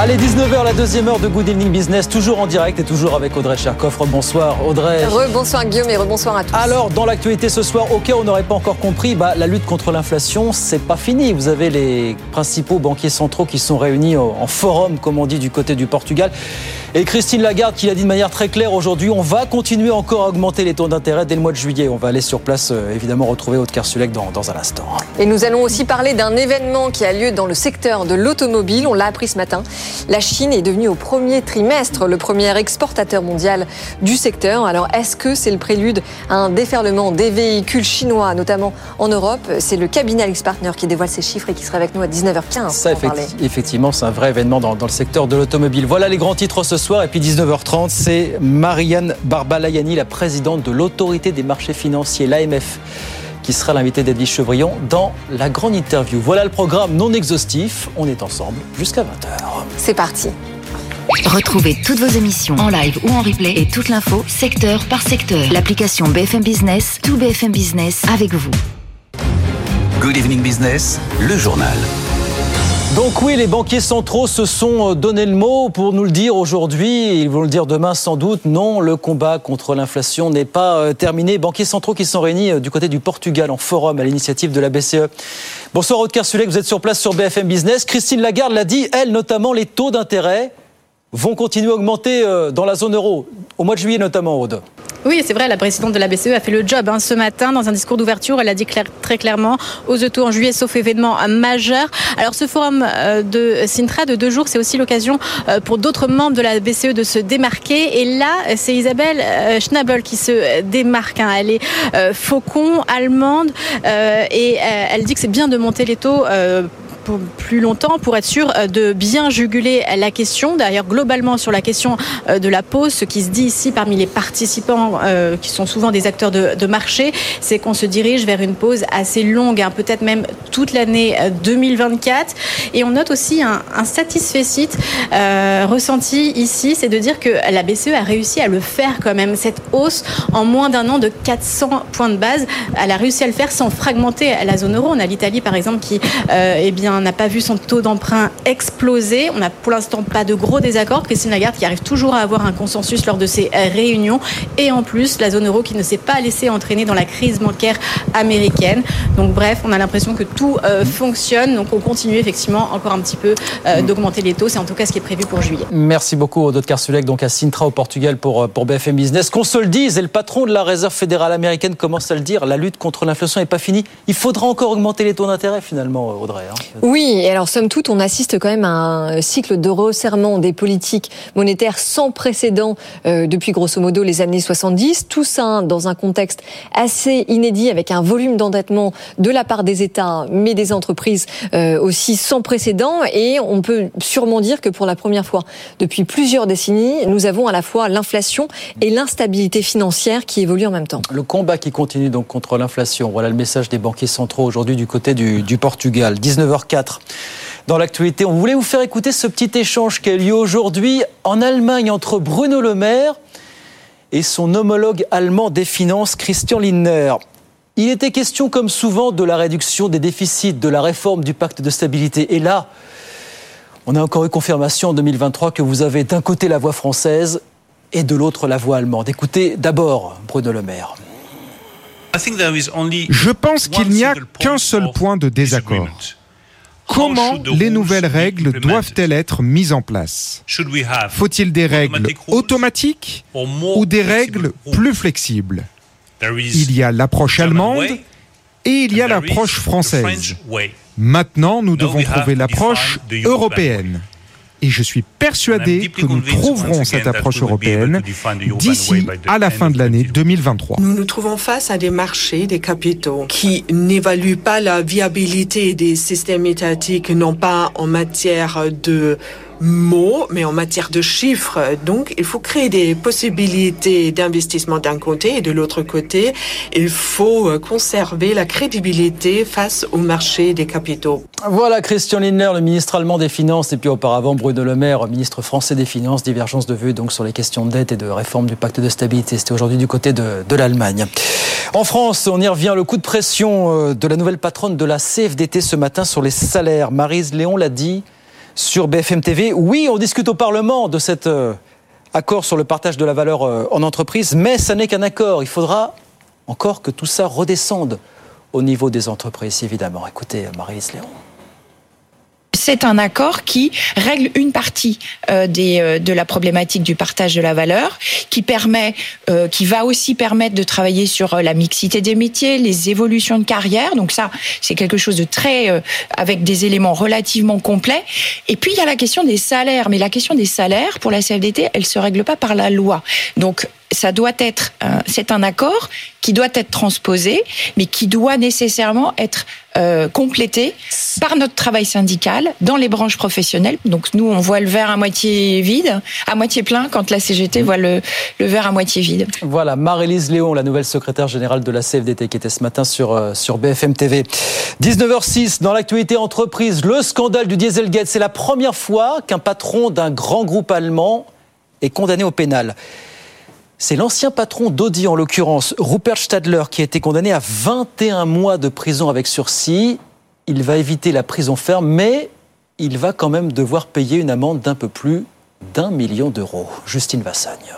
Allez, 19h, la deuxième heure de Good Evening Business, toujours en direct et toujours avec Audrey Tcherkov. Bonsoir Audrey. Rebonsoir Guillaume et rebonsoir à tous. Alors, dans l'actualité ce soir, au cas où on n'aurait pas encore compris, bah, la lutte contre l'inflation, c'est pas fini. Vous avez les principaux banquiers centraux qui sont réunis en forum, comme on dit, du côté du Portugal. Et Christine Lagarde qui l'a dit de manière très claire aujourd'hui, on va continuer encore à augmenter les taux d'intérêt dès le mois de juillet. On va aller sur place, euh, évidemment, retrouver Aude Kersulek dans, dans un instant. Et nous allons aussi parler d'un événement qui a lieu dans le secteur de l'automobile. On l'a appris ce matin. La Chine est devenue au premier trimestre le premier exportateur mondial du secteur. Alors, est-ce que c'est le prélude à un déferlement des véhicules chinois, notamment en Europe? C'est le cabinet Alex Partner qui dévoile ces chiffres et qui sera avec nous à 19h15. Ça, effectivement, c'est un vrai événement dans, dans le secteur de l'automobile. Voilà les grands titres ce soir. Et puis 19h30, c'est Marianne Barbalayani, la présidente de l'autorité des marchés financiers, l'AMF qui sera l'invité d'Edwige Chevrillon dans la grande interview. Voilà le programme non exhaustif. On est ensemble jusqu'à 20h. C'est parti. Retrouvez toutes vos émissions en live ou en replay et toute l'info secteur par secteur. L'application BFM Business, tout BFM Business avec vous. Good evening business, le journal. Donc oui, les banquiers centraux se sont euh, donné le mot pour nous le dire aujourd'hui. Ils vont le dire demain sans doute. Non, le combat contre l'inflation n'est pas euh, terminé. Banquiers centraux qui sont réunis euh, du côté du Portugal en forum à l'initiative de la BCE. Bonsoir Aude Kersulek, vous êtes sur place sur BFM Business. Christine Lagarde l'a dit, elle notamment, les taux d'intérêt vont continuer à augmenter dans la zone euro, au mois de juillet notamment, Aude. Oui, c'est vrai, la présidente de la BCE a fait le job hein, ce matin dans un discours d'ouverture. Elle a dit très clairement aux taux en juillet, sauf événement majeur. Alors ce forum euh, de Sintra de deux jours, c'est aussi l'occasion euh, pour d'autres membres de la BCE de se démarquer. Et là, c'est Isabelle euh, Schnabel qui se démarque. Hein. Elle est faucon allemande et elle dit que c'est bien de monter les taux plus longtemps pour être sûr euh, de bien juguler la question. D'ailleurs, globalement, sur la question euh, de la pause, ce qui se dit ici parmi les participants, euh, qui sont souvent des acteurs de, marché, c'est qu'on se dirige vers une pause assez longue, hein, peut-être même toute l'année 2024. Et on note aussi un, un satisfait ressenti ici, c'est de dire que la BCE a réussi à le faire quand même, cette hausse en moins d'un an de 400 points de base. Elle a réussi à le faire sans fragmenter la zone euro. On a l'Italie, par exemple, qui eh bien, n'a pas vu son taux d'emprunt exploser. On n'a pour l'instant pas de gros désaccords. Christine Lagarde qui arrive toujours à avoir un consensus lors de ces réunions. Et en plus, la zone euro qui ne s'est pas laissée entraîner dans la crise bancaire américaine. Donc bref, on a l'impression que tout euh, fonctionne. Donc on continue effectivement encore un petit peu euh, d'augmenter les taux. C'est en tout cas ce qui est prévu pour juillet. Merci beaucoup, Odot Karsulek, donc à Sintra au Portugal pour, euh, pour BFM Business. Qu'on se le dise, et le patron de la Réserve fédérale américaine commence à le dire, la lutte contre l'inflation n'est pas finie. Il faudra encore augmenter les taux d'intérêt finalement, Audrey. Hein. Oui, et alors somme toute, on assiste quand même à un cycle de resserrement des politiques monétaires sans précédent euh, depuis grosso modo les années 70. Tout ça dans un contexte assez inédit avec un volume d'endettement de la part des États, mais des entreprises euh, aussi sans précédent. Et on peut sûrement dire que pour la première fois depuis plusieurs décennies, nous avons à la fois l'inflation et l'instabilité financière qui évoluent en même temps. Le combat qui continue donc contre l'inflation. Voilà le message des banquiers centraux aujourd'hui du côté du, du Portugal. 19h04 dans l'actualité. On voulait vous faire écouter ce petit échange qui a lieu aujourd'hui en Allemagne entre Bruno Le Maire et son homologue allemand des finances, Christian Lindner. Il était question, comme souvent, de la réduction des déficits, de la réforme du pacte de stabilité. Et là, on a encore eu confirmation en 2023 que vous avez d'un côté la voix française et de l'autre la voix allemande. Écoutez d'abord Bruno Le Maire. Je pense qu'il n'y a qu'un seul point de désaccord. Comment les nouvelles règles doivent-elles être mises en place Faut-il des règles automatiques ou des règles plus flexibles Il y a l'approche allemande et il y a l'approche française. Maintenant, nous devons trouver l'approche européenne. Et je suis persuadé que nous trouverons cette approche européenne d'ici à la fin de l'année 2023. Nous nous trouvons face à des marchés des capitaux qui n'évaluent pas la viabilité des systèmes étatiques, non pas en matière de mots, mais en matière de chiffres. Donc, il faut créer des possibilités d'investissement d'un côté et de l'autre côté, il faut euh, conserver la crédibilité face au marché des capitaux. Voilà Christian Lindner, le ministre allemand des Finances, et puis auparavant Bruno Le Maire, ministre français des Finances. Divergence de vue donc sur les questions de dette et de réforme du pacte de stabilité. C'était aujourd'hui du côté de, de l'Allemagne. En France, on y revient, le coup de pression euh, de la nouvelle patronne de la CFDT ce matin sur les salaires. Marise Léon l'a dit sur BFM TV. Oui, on discute au Parlement de cet euh, accord sur le partage de la valeur euh, en entreprise, mais ça n'est qu'un accord. Il faudra encore que tout ça redescende au niveau des entreprises, évidemment. Écoutez, Marise Léon c'est un accord qui règle une partie euh, des, euh, de la problématique du partage de la valeur, qui permet, euh, qui va aussi permettre de travailler sur la mixité des métiers, les évolutions de carrière. Donc ça, c'est quelque chose de très, avec des éléments relativement complets. Et puis il y a la question des salaires, mais la question des salaires pour la CFDT, elle se règle pas par la loi. Donc ça doit être, c'est un accord qui doit être transposé, mais qui doit nécessairement être euh, complété par notre travail syndical dans les branches professionnelles. Donc nous, on voit le verre à moitié vide, à moitié plein, quand la CGT voit le, le verre à moitié vide. Voilà, Marie-Lise Léon, la nouvelle secrétaire générale de la CFDT, qui était ce matin sur, euh, sur BFM TV. 19h06, dans l'actualité entreprise, le scandale du Dieselgate. C'est la première fois qu'un patron d'un grand groupe allemand est condamné au pénal. C'est l'ancien patron d'Audi, en l'occurrence, Rupert Stadler, qui a été condamné à 21 mois de prison avec sursis. Il va éviter la prison ferme, mais il va quand même devoir payer une amende d'un peu plus d'un million d'euros. Justine Vassagne.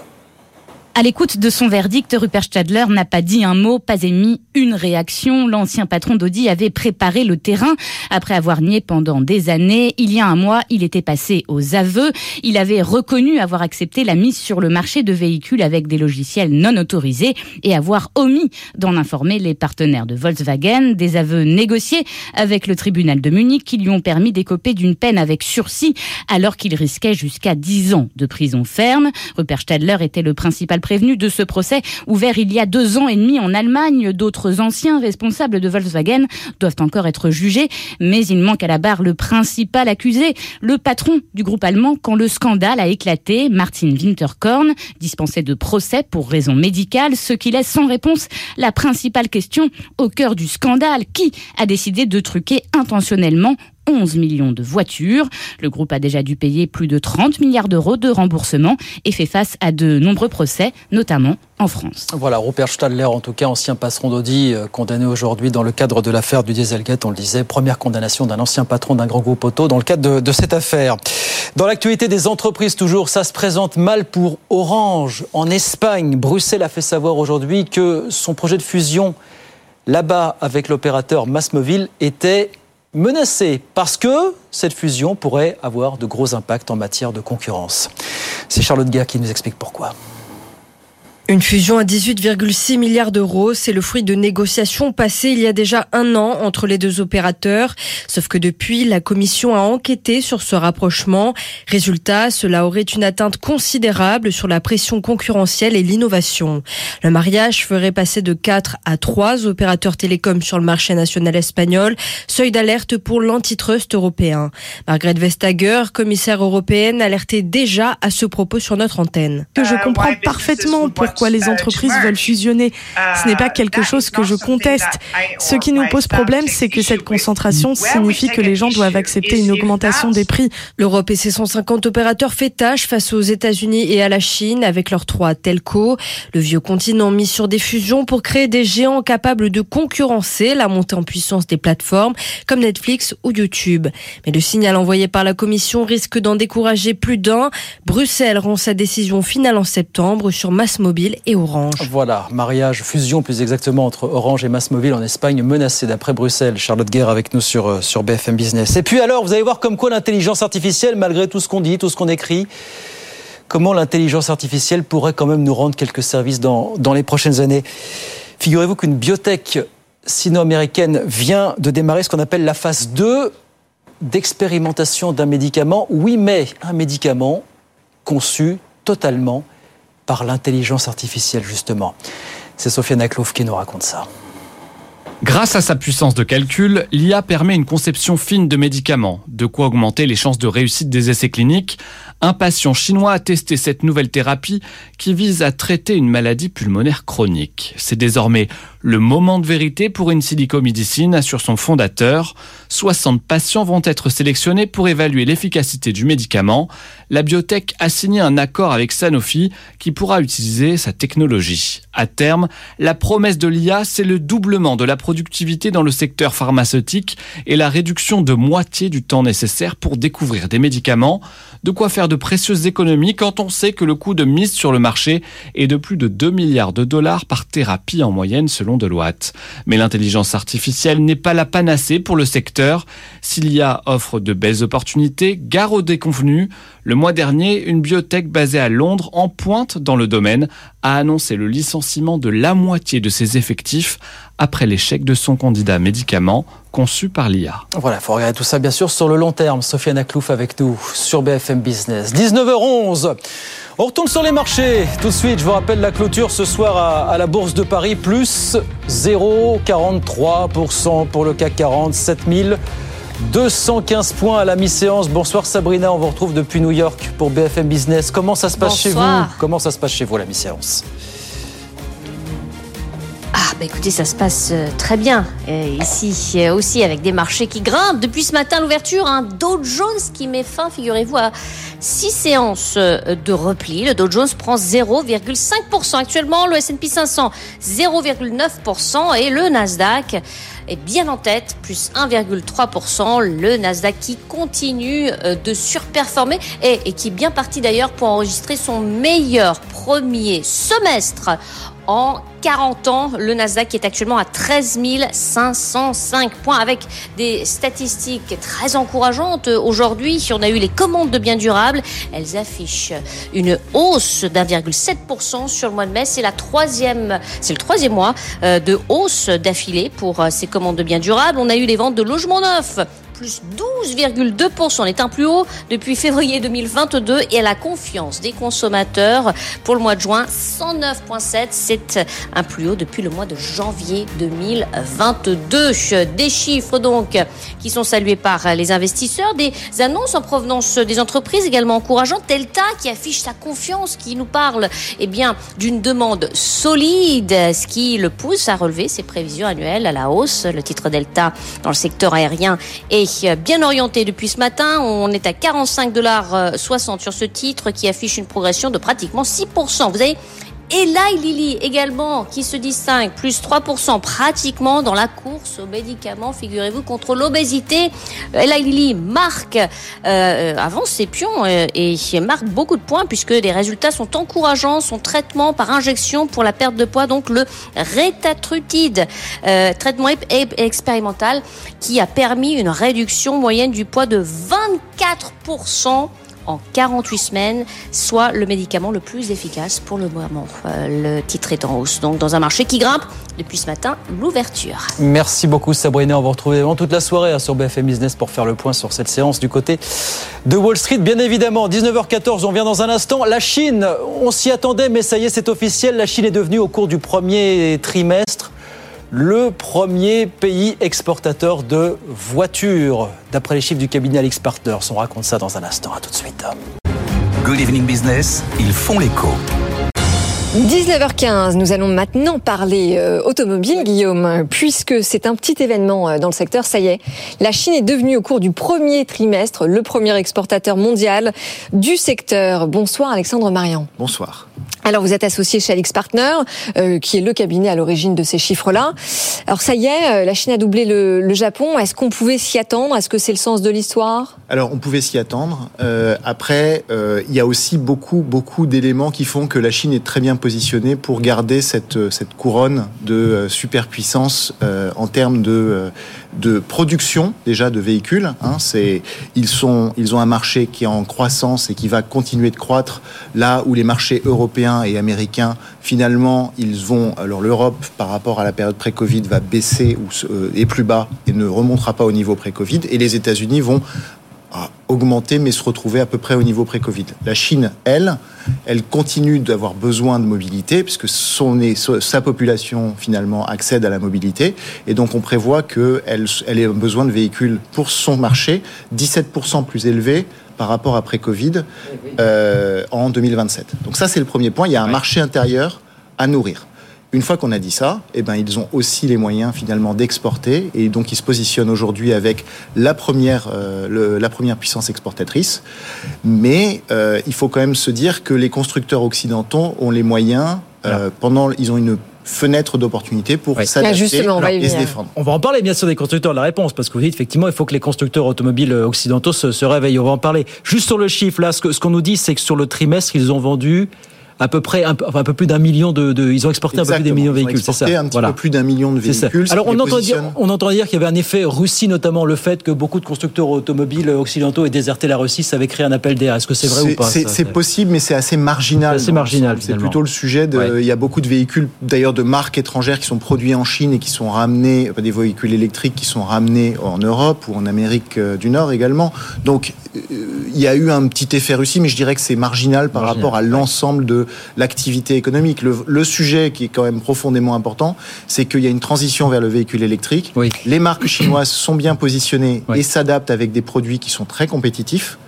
À l'écoute de son verdict, Rupert Stadler n'a pas dit un mot, pas émis une réaction. L'ancien patron d'Audi avait préparé le terrain après avoir nié pendant des années. Il y a un mois, il était passé aux aveux. Il avait reconnu avoir accepté la mise sur le marché de véhicules avec des logiciels non autorisés et avoir omis d'en informer les partenaires de Volkswagen. Des aveux négociés avec le tribunal de Munich qui lui ont permis d'écoper d'une peine avec sursis alors qu'il risquait jusqu'à 10 ans de prison ferme. Rupert Stadler était le principal prévenu de ce procès ouvert il y a deux ans et demi en Allemagne. D'autres anciens responsables de Volkswagen doivent encore être jugés, mais il manque à la barre le principal accusé, le patron du groupe allemand quand le scandale a éclaté, Martin Winterkorn, dispensé de procès pour raison médicale, ce qui laisse sans réponse la principale question au cœur du scandale. Qui a décidé de truquer intentionnellement 11 millions de voitures. Le groupe a déjà dû payer plus de 30 milliards d'euros de remboursement et fait face à de nombreux procès, notamment en France. Voilà, Rupert Stadler, en tout cas ancien patron d'Audi, euh, condamné aujourd'hui dans le cadre de l'affaire du Dieselgate, on le disait, première condamnation d'un ancien patron d'un grand groupe auto dans le cadre de, cette affaire. Dans l'actualité des entreprises, toujours, ça se présente mal pour Orange. En Espagne, Bruxelles a fait savoir aujourd'hui que son projet de fusion là-bas avec l'opérateur Massmobile était menacée parce que cette fusion pourrait avoir de gros impacts en matière de concurrence. C'est Charlotte Guerre qui nous explique pourquoi. Une fusion à 18,6 milliards d'euros, c'est le fruit de négociations passées il y a déjà un an entre les deux opérateurs. Sauf que depuis, la Commission a enquêté sur ce rapprochement. Résultat, cela aurait une atteinte considérable sur la pression concurrentielle et l'innovation. Le mariage ferait passer de 4 à 3 opérateurs télécoms sur le marché national espagnol, seuil d'alerte pour l'antitrust européen. Margrethe Vestager, commissaire européenne, alertait déjà à ce propos sur notre antenne. Que je comprends parfaitement pourquoi les entreprises veulent fusionner. Ce n'est pas quelque chose que je conteste. Ce qui nous pose problème, c'est que cette concentration signifie que les gens doivent accepter une augmentation des prix. L'Europe et ses 150 opérateurs fait tâche face aux États-Unis et à la Chine avec leurs trois telcos. Le vieux continent mis sur des fusions pour créer des géants capables de concurrencer la montée en puissance des plateformes comme Netflix ou YouTube. Mais le signal envoyé par la Commission risque d'en décourager plus d'un. Bruxelles rend sa décision finale en septembre sur Mass Mobile et Orange. Voilà, mariage, fusion plus exactement entre Orange et Massmobile en Espagne menacé d'après Bruxelles. Charlotte Guerre avec nous sur, euh, sur BFM Business. Et puis alors, vous allez voir comme quoi l'intelligence artificielle, malgré tout ce qu'on dit, tout ce qu'on écrit, comment l'intelligence artificielle pourrait quand même nous rendre quelques services dans, dans les prochaines années. Figurez-vous qu'une biotech sino-américaine vient de démarrer ce qu'on appelle la phase 2 d'expérimentation d'un médicament. Oui, mais un médicament conçu totalement par l'intelligence artificielle, justement. C'est Sofiane Aklouf qui nous raconte ça. Grâce à sa puissance de calcul, l'IA permet une conception fine de médicaments, de quoi augmenter les chances de réussite des essais cliniques. Un patient chinois a testé cette nouvelle thérapie qui vise à traiter une maladie pulmonaire chronique. C'est désormais le moment de vérité pour une silicomédicine, assure son fondateur. 60 patients vont être sélectionnés pour évaluer l'efficacité du médicament. La biotech a signé un accord avec Sanofi qui pourra utiliser sa technologie. À terme, la promesse de l'IA, c'est le doublement de la productivité dans le secteur pharmaceutique et la réduction de moitié du temps nécessaire pour découvrir des médicaments. De quoi faire de précieuses économies quand on sait que le coût de mise sur le marché est de plus de 2 milliards de dollars par thérapie en moyenne selon de Deloitte. Mais l'intelligence artificielle n'est pas la panacée pour le secteur. S'il y a offre de belles opportunités, gare aux déconvenus. Le mois dernier, une biotech basée à Londres, en pointe dans le domaine, a annoncé le licenciement de la moitié de ses effectifs après l'échec de son candidat médicament conçu par l'IA. Voilà, il faut regarder tout ça bien sûr sur le long terme. Sofiane Aklouf avec nous sur BFM Business. 19h11. On retourne sur les marchés. Tout de suite, je vous rappelle la clôture ce soir à, la Bourse de Paris, plus 0,43% pour le CAC 40, 7215 points à la mi-séance. Bonsoir Sabrina, on vous retrouve depuis New York pour BFM Business. Comment ça se passe chez vous Comment ça se passe chez vous la mi-séance ah, bah écoutez, ça se passe euh, très bien euh, ici aussi avec des marchés qui grimpent depuis ce matin l'ouverture. Un Dow Jones qui met fin, figurez-vous, à six séances euh, de repli. Le Dow Jones prend 0,5% actuellement, le S&P 500 0,9% et le Nasdaq est bien en tête, plus 1,3%. Le Nasdaq qui continue de surperformer et, qui est bien parti d'ailleurs pour enregistrer son meilleur premier semestre en 40 ans. Le Nasdaq est actuellement à 13 505 points avec des statistiques très encourageantes. Aujourd'hui, on a eu les commandes de biens durables. Elles affichent une hausse d'1,7% sur le mois de mai. C'est la troisième, c'est le troisième mois euh, de hausse d'affilée pour euh, ces commandes de biens durables. On a eu les ventes de logements neufs plus 12,2%. On est un plus haut depuis février 2022 et à la confiance des consommateurs pour le mois de juin, 109,7. C'est un plus haut depuis le mois de janvier 2022. Des chiffres donc qui sont salués par les investisseurs, des annonces en provenance des entreprises également encourageantes. Delta qui affiche sa confiance, qui nous parle eh bien d'une demande solide, ce qui le pousse à relever ses prévisions annuelles à la hausse. Le titre Delta dans le secteur aérien est bien orienté depuis ce matin. On est à 45 dollars 60 sur ce titre qui affiche une progression de pratiquement 6%. Vous avez Eli Lilly également qui se distingue, plus 3% pratiquement dans la course aux médicaments, figurez-vous, contre l'obésité. Eli Lilly marque, euh, avance ses pions euh, et marque beaucoup de points puisque les résultats sont encourageants. Son traitement par injection pour la perte de poids, donc le rétatrutide, euh, traitement expérimental qui a permis une réduction moyenne du poids de 24% en 48 semaines, soit le médicament le plus efficace pour le moment. Euh, le titre est en hausse. Donc dans un marché qui grimpe depuis ce matin, l'ouverture. Merci beaucoup Sabrina. On va retrouver toute la soirée hein, sur BFM Business pour faire le point sur cette séance du côté de Wall Street. Bien évidemment, 19h14, on vient dans un instant. La Chine, on s'y attendait, mais ça y est, c'est officiel. La Chine est devenue au cours du premier trimestre le premier pays exportateur de voitures, d'après les chiffres du cabinet Alix Partners. On raconte ça dans un instant. À tout de suite. Good Evening Business, ils font l'écho. 19h15, nous allons maintenant parler euh, automobile, Guillaume, puisque c'est un petit événement euh, dans le secteur. Ça y est, la Chine est devenue au cours du premier trimestre le premier exportateur mondial du secteur. Bonsoir Alexandre Marian. Bonsoir. Alors vous êtes associé chez Alix Partner, euh, qui est le cabinet à l'origine de ces chiffres-là. Alors ça y est, la Chine a doublé le, Japon. Est-ce qu'on pouvait s'y attendre? Est-ce que c'est le sens de l'histoire? Alors on pouvait s'y attendre. Euh, après, euh, il y a aussi beaucoup beaucoup d'éléments qui font que la Chine est très bien positionné pour garder cette, euh, cette couronne de euh, superpuissance euh, en termes de, de production déjà de véhicules. Hein. C'est, ils, sont, ils ont un marché qui est en croissance et qui va continuer de croître là où les marchés européens et américains, finalement, ils vont... Alors l'Europe, par rapport à la période pré-Covid, va baisser ou est plus bas et ne remontera pas au niveau pré-Covid. Et les États-Unis vont augmenter, mais se retrouver à peu près au niveau pré-Covid. La Chine, elle, elle continue d'avoir besoin de mobilité, puisque son, sa population, finalement, accède à la mobilité. Et donc, on prévoit qu'elle elle ait besoin de véhicules pour son marché 17% plus élevé par rapport à pré-Covid euh, en 2027. Donc ça, c'est le premier point. Il y a un marché intérieur à nourrir. Une fois qu'on a dit ça, eh ben, ils ont aussi les moyens finalement d'exporter et donc ils se positionnent aujourd'hui avec la première, euh, la première puissance exportatrice. Mais euh, il faut quand même se dire que les constructeurs occidentaux ont les moyens, euh, pendant, ils ont une fenêtre d'opportunité pour s'adapter et se défendre. On va en parler bien sûr des constructeurs de la réponse, parce que vous dites effectivement il faut que les constructeurs automobiles occidentaux se, se réveillent. On va en parler. Juste sur le chiffre, là, ce qu'on ce qu'on nous dit, c'est que sur le trimestre, ils ont vendu à peu près un, enfin, un peu plus d'un million de, de, ils ont exporté un peu plus d'un million de véhicules, c'est ça. Un petit peu plus d'un million de véhicules. Alors on entend dire, on entend dire qu'il y avait un effet Russie, notamment le fait que beaucoup de constructeurs automobiles occidentaux aient déserté la Russie, ça avait créé un appel d'air. Est-ce que c'est vrai ou pas C'est possible, mais c'est assez marginal. C'est marginal. C'est plutôt le sujet. De, Il y a beaucoup de véhicules, d'ailleurs de marques étrangères, qui sont produits en Chine et qui sont ramenés, des véhicules électriques qui sont ramenés en Europe ou en Amérique euh, du Nord également. Donc euh, il y a eu un petit effet Russie, mais je dirais que c'est marginal par rapport à l'ensemble de l'activité économique. Le, sujet qui est quand même profondément important, c'est qu'il y a une transition vers le véhicule électrique. Les marques chinoises sont bien positionnées et s'adaptent avec des produits qui sont très compétitifs.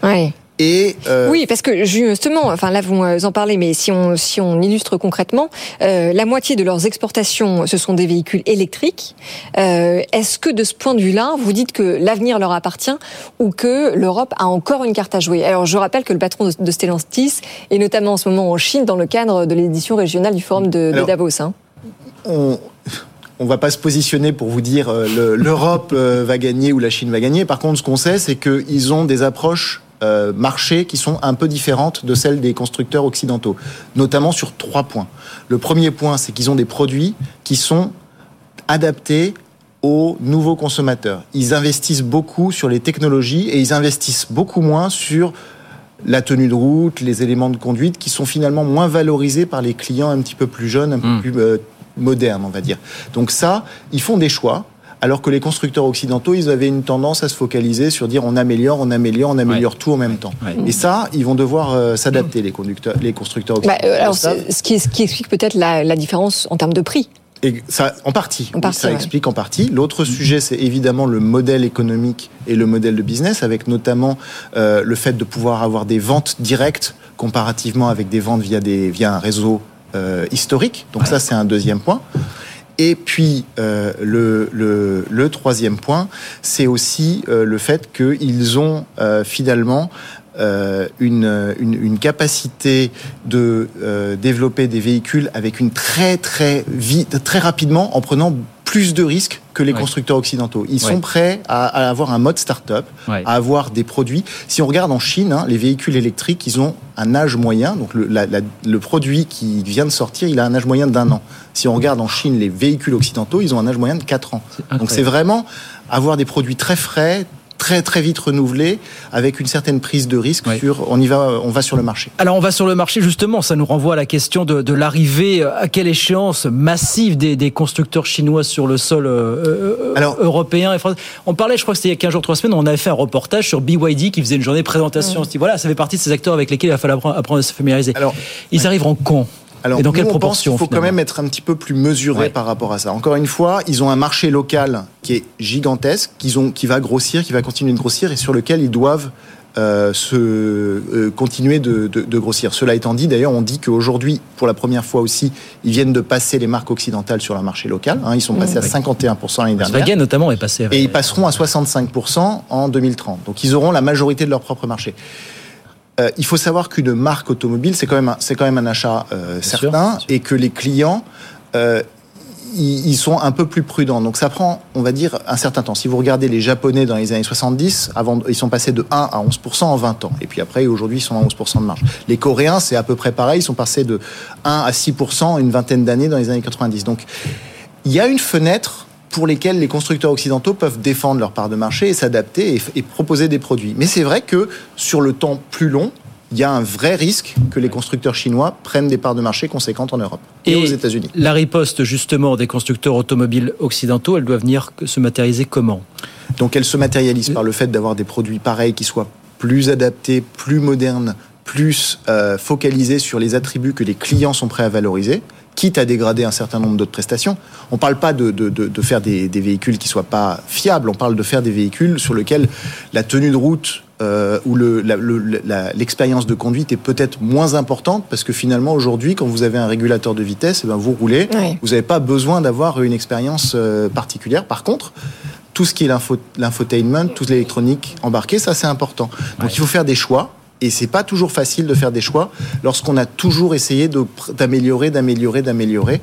Euh, oui, parce que justement, enfin là vous en parlez, mais si on si on illustre concrètement, euh, la moitié de leurs exportations, ce sont des véhicules électriques. Euh, est-ce que de ce point de vue-là, vous dites que l'avenir leur appartient ou que l'Europe a encore une carte à jouer? Alors je rappelle que le patron de Stellantis est notamment en ce moment en Chine dans le cadre de l'édition régionale du forum de, Davos. Hein. On on va pas se positionner pour vous dire l'Europe va gagner ou la Chine va gagner. Par contre, ce qu'on sait, c'est qu'ils ont des approches euh, marchés qui sont un peu différentes de celles des constructeurs occidentaux, notamment sur trois points. Le premier point, c'est qu'ils ont des produits qui sont adaptés aux nouveaux consommateurs. Ils investissent beaucoup sur les technologies et ils investissent beaucoup moins sur la tenue de route, les éléments de conduite qui sont finalement moins valorisés par les clients un petit peu plus jeunes, un peu hmm. plus euh, modernes, on va dire. Donc ça, ils font des choix alors que les constructeurs occidentaux, ils avaient une tendance à se focaliser sur dire on améliore, on améliore, on améliore tout en même temps. Et ça, ils vont devoir euh, s'adapter, les, conducteurs, les constructeurs bah, occidentaux. alors, ce qui, explique peut-être la, différence en termes de prix. Et ça, en partie, ça explique en partie. L'autre sujet, c'est évidemment le modèle économique et le modèle de business, avec notamment euh, le fait de pouvoir avoir des ventes directes comparativement avec des ventes via, des, via un réseau euh, historique. Donc ça, c'est un deuxième point. Et puis euh, le, le, troisième point, c'est aussi euh, le fait qu'ils ont euh, finalement une, une, une, capacité de développer des véhicules avec une très très vite, très rapidement, en prenant plus de risques que les constructeurs occidentaux. Ils sont prêts à, à, avoir un mode start-up, à avoir des produits. Si on regarde en Chine, hein, les véhicules électriques, ils ont un âge moyen. Donc le, la, le, produit qui vient de sortir, il a un âge moyen d'un an. Si on regarde en Chine les véhicules occidentaux, ils ont un âge moyen de 4 ans. Donc c'est vraiment avoir des produits très frais, très très vite renouvelé avec une certaine prise de risque sur on y va on va sur le marché. Alors on va sur le marché justement, ça nous renvoie à la question de, de l'arrivée à quelle échéance massive des, des, constructeurs chinois sur le sol euh, euh Alors, européen et français. On parlait, je crois que c'était il y a 15 jours, 3 semaines, on avait fait un reportage sur BYD qui faisait une journée de présentation. On se dit voilà, ça fait partie de ces acteurs avec lesquels il va falloir apprendre, à se familiariser. Alors, ils arriveront quand? Alors, Et dans quelle nous, proportion Il faut quand même être un petit peu plus mesuré par rapport à ça. Encore une fois, ils ont un marché local qui est gigantesque, qu'ils ont, qui va grossir, qui va continuer de grossir et sur lequel ils doivent euh, se euh, continuer de, de, de, grossir. Cela étant dit, d'ailleurs, on dit qu'aujourd'hui, pour la première fois aussi, ils viennent de passer les marques occidentales sur le marché local. Hein, ils sont passés à 51% l'année dernière. Volkswagen notamment est passé. Et ils passeront à 65% en 2030. Donc ils auront la majorité de leur propre marché. Euh, il faut savoir qu'une marque automobile, c'est quand même un, c'est quand même un achat euh, certain et que les clients euh, ils sont un peu plus prudents. Donc ça prend, on va dire, un certain temps. Si vous regardez les Japonais dans les années 70, avant, ils sont passés de 1 à 11% en 20 ans. Et puis après, aujourd'hui, ils sont à 11% de marge. Les Coréens, c'est à peu près pareil. Ils sont passés de 1 à 6% en une vingtaine d'années dans les années 90. Donc il y a une fenêtre pour lesquels les constructeurs occidentaux peuvent défendre leur part de marché et s'adapter et, proposer des produits. Mais c'est vrai que sur le temps plus long, il y a un vrai risque que les constructeurs chinois prennent des parts de marché conséquentes en Europe et, aux États-Unis. La riposte justement des constructeurs automobiles occidentaux, elle doit venir se matérialiser comment? Donc elle se matérialise par le fait d'avoir des produits pareils qui soient plus adapté, plus moderne, plus euh, focalisé sur les attributs que les clients sont prêts à valoriser quitte à dégrader un certain nombre d'autres prestations. On ne parle pas de, de, de, de faire des, des, véhicules qui soient pas fiables, on parle de faire des véhicules sur lesquels la tenue de route euh, ou l'expérience de conduite est peut-être moins importante parce que finalement aujourd'hui, quand vous avez un régulateur de vitesse, eh ben vous roulez, oui. vous n'avez pas besoin d'avoir une expérience euh, particulière. Par contre, tout ce qui est l'infotainment, toute l'électronique embarquée, ça c'est important. Donc ouais. il faut faire des choix et c'est pas toujours facile de faire des choix lorsqu'on a toujours essayé d'améliorer, d'améliorer, d'améliorer.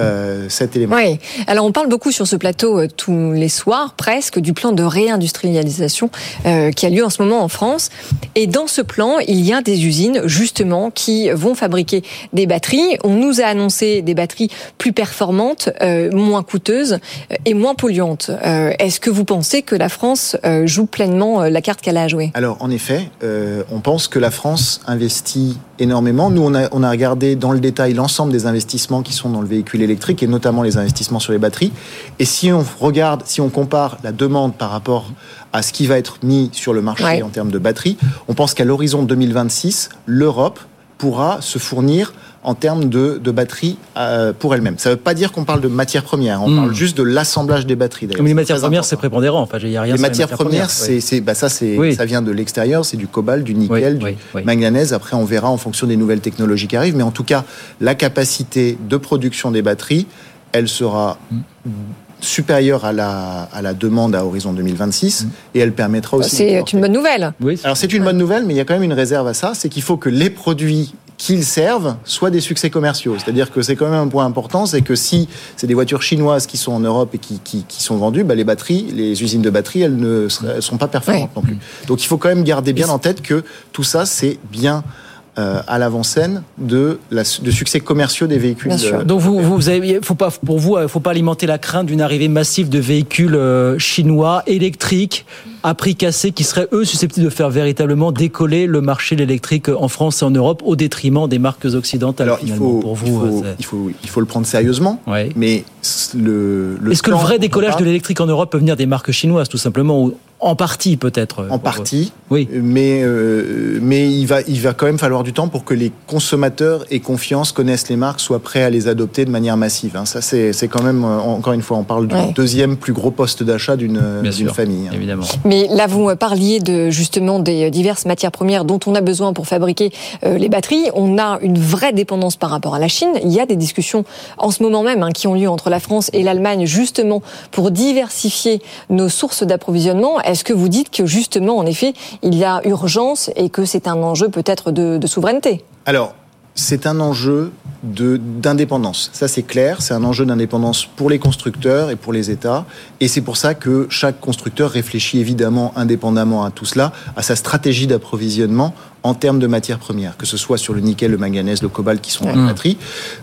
Euh, cet élément. Oui. Alors on parle beaucoup sur ce plateau euh, tous les soirs, presque, du plan de réindustrialisation euh, qui a lieu en ce moment en France. Et dans ce plan, il y a des usines justement qui vont fabriquer des batteries. On nous a annoncé des batteries plus performantes, moins coûteuses et moins polluantes. Est-ce que vous pensez que la France joue pleinement la carte qu'elle a à jouer Alors en effet, on pense que la France investit énormément. Nous, on a, on a regardé dans le détail l'ensemble des investissements qui sont dans le véhicule électrique et notamment les investissements sur les batteries. Et si on regarde, si on compare la demande par rapport à ce qui va être mis sur le marché ouais. en termes de batteries, on pense qu'à l'horizon 2026, l'Europe pourra se fournir en termes de, de batteries euh, pour elle-même. Ça ne veut pas dire qu'on parle de matières premières, on mmh. parle juste de l'assemblage des batteries. Comme les matières premières, c'est prépondérant. Enfin, y a rien les, matières les matières premières, c'est, oui. bah ça, c'est, oui. ça vient de l'extérieur, c'est du cobalt, du nickel, oui, du manganèse. Après, on verra en fonction des nouvelles technologies qui arrivent. Mais en tout cas, la capacité de production des batteries, elle sera mmh supérieure à la, à la demande à horizon 2026 mmh. et elle permettra aussi. C'est une bonne nouvelle. Oui. Alors c'est une bonne nouvelle, mais il y a quand même une réserve à ça, c'est qu'il faut que les produits qu'ils servent soient des succès commerciaux. C'est-à-dire que c'est quand même un point important, c'est que si c'est des voitures chinoises qui sont en Europe et qui, qui, qui sont vendues, bah les batteries, les usines de batteries, elles ne sont pas performantes non plus. Donc il faut quand même garder bien en tête que tout ça, c'est bien euh, à l'avant-scène de, la, de succès commerciaux des véhicules. Bien sûr. Donc vous, vous avez, faut pas, pour vous, faut pas alimenter la crainte d'une arrivée massive de véhicules euh, chinois électriques à prix cassé qui seraient eux susceptibles de faire véritablement décoller le marché de l'électrique en France et en Europe au détriment des marques occidentales. Alors il faut, pour vous, il faut, il faut, il faut le prendre sérieusement. Ouais. Mais le, le est-ce que le vrai décollage de l'électrique en Europe peut venir des marques chinoises tout simplement ou en partie peut-être. En partie, oui. Mais euh, mais il va il va quand même falloir du temps pour que les consommateurs aient confiance, connaissent les marques, soient prêts à les adopter de manière massive. Hein. Ça c'est c'est quand même encore une fois on parle du ouais. deuxième plus gros poste d'achat d'une d'une famille. Hein. Évidemment. Mais là vous parliez de justement des diverses matières premières dont on a besoin pour fabriquer euh, les batteries. On a une vraie dépendance par rapport à la Chine. Il y a des discussions en ce moment même hein, qui ont lieu entre la France et l'Allemagne justement pour diversifier nos sources d'approvisionnement. Est-ce que vous dites que justement, en effet, il y a urgence et que c'est un enjeu peut-être de, de souveraineté? Alors, c'est un enjeu d'indépendance. Ça, c'est clair. C'est un enjeu d'indépendance pour les constructeurs et pour les États. Et c'est pour ça que chaque constructeur réfléchit évidemment indépendamment à tout cela, à sa stratégie d'approvisionnement en termes de matières premières, que ce soit sur le nickel, le manganèse, le cobalt qui sont la batterie,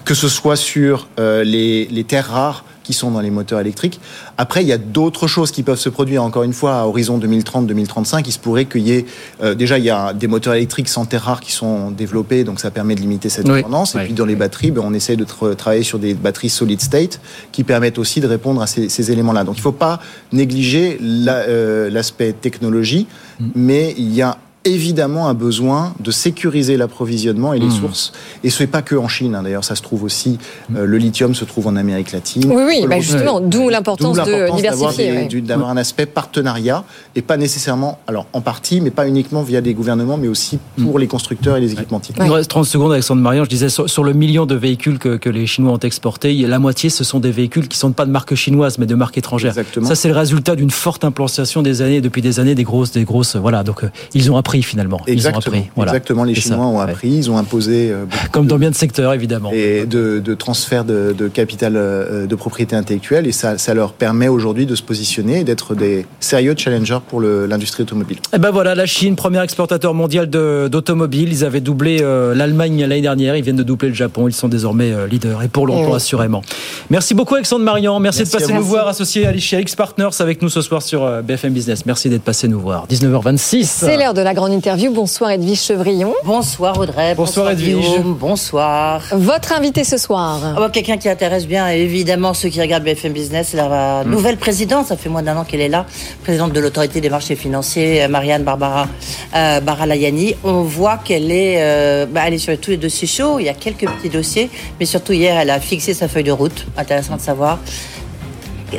que ce soit sur euh, les, les terres rares qui sont dans les moteurs électriques. Après, il y a d'autres choses qui peuvent se produire. Encore une fois, à horizon 2030-2035, il se pourrait qu'il y ait euh, déjà il y a des moteurs électriques sans terres rares qui sont développés, donc ça permet de limiter cette dépendance. Oui, et oui, puis dans les batteries, ben, on essaie de tra travailler sur des batteries solid state qui permettent aussi de répondre à ces, ces éléments-là. Donc il ne faut pas négliger l'aspect la, euh, technologie, mm. mais il y a évidemment un besoin de sécuriser l'approvisionnement et les mmh. sources. Et ce n'est pas que en Chine, hein. d'ailleurs, ça se trouve aussi, euh, le lithium se trouve en Amérique latine. Oui, oui, bah justement, d'où l'importance de diversifier. D'avoir ouais. un aspect partenariat, et pas nécessairement, alors en partie, mais pas uniquement via des gouvernements, mais aussi pour mmh. les constructeurs et les équipementiers. Ouais. Il nous reste 30 secondes, Alexandre Marion, je disais, sur, sur le million de véhicules que, que, les Chinois ont exportés, la moitié, ce sont des véhicules qui ne sont pas de marque chinoise, mais de marque étrangère. Exactement. Ça, c'est le résultat d'une forte implantation des années, depuis des années, des grosses, des grosses, voilà, donc euh, ils ont appris finalement. Exactement. Ils ont appris. Voilà. Exactement. Les Chinois ça, ont appris, ouais. ils ont imposé. Euh, Comme dans bien de secteurs, évidemment. Et de, de transfert de, de, capital euh, de propriété intellectuelle. Et ça, ça leur permet aujourd'hui de se positionner et d'être des sérieux challengers pour l'industrie automobile. Et ben voilà, la Chine, premier exportateur mondial d'automobiles. Ils avaient doublé euh, l'Allemagne l'année dernière. Ils viennent de doubler le Japon. Ils sont désormais euh, leaders. Et pour longtemps, oui. assurément. Merci beaucoup, Alexandre Marian. Merci, Merci de passer nous voir, associé à Alicia X Partners avec nous ce soir sur BFM Business. Merci d'être passé nous voir. 19h26. C'est l'heure de la grande grande interview. Bonsoir Edwige Chevrillon. Bonsoir Audrey. Bonsoir, Edwige. Bonsoir. Votre invité ce soir ah bah, Quelqu'un qui intéresse bien évidemment ceux qui regardent BFM Business, la Hmm. nouvelle présidente, ça fait moins d'un an qu'elle est là, présidente de l'autorité des marchés financiers, Marianne Barbara euh, Baralayani. On voit qu'elle est, euh, bah, elle est sur tous les dossiers chauds, il y a quelques petits dossiers, mais surtout hier elle a fixé sa feuille de route. Intéressant de savoir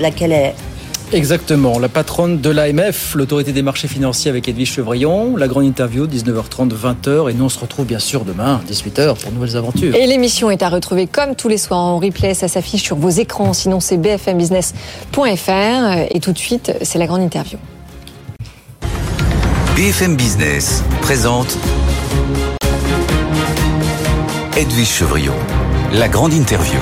laquelle est Exactement, la patronne de l'AMF, l'autorité des marchés financiers avec Edwige Chevrillon, la grande interview 19h30 20h et nous on se retrouve bien sûr demain 18h pour de nouvelles aventures. Et l'émission est à retrouver comme tous les soirs en replay, ça s'affiche sur vos écrans, sinon c'est bfmbusiness.fr et tout de suite c'est la grande interview. BFM Business présente Edwige Chevrillon, la grande interview.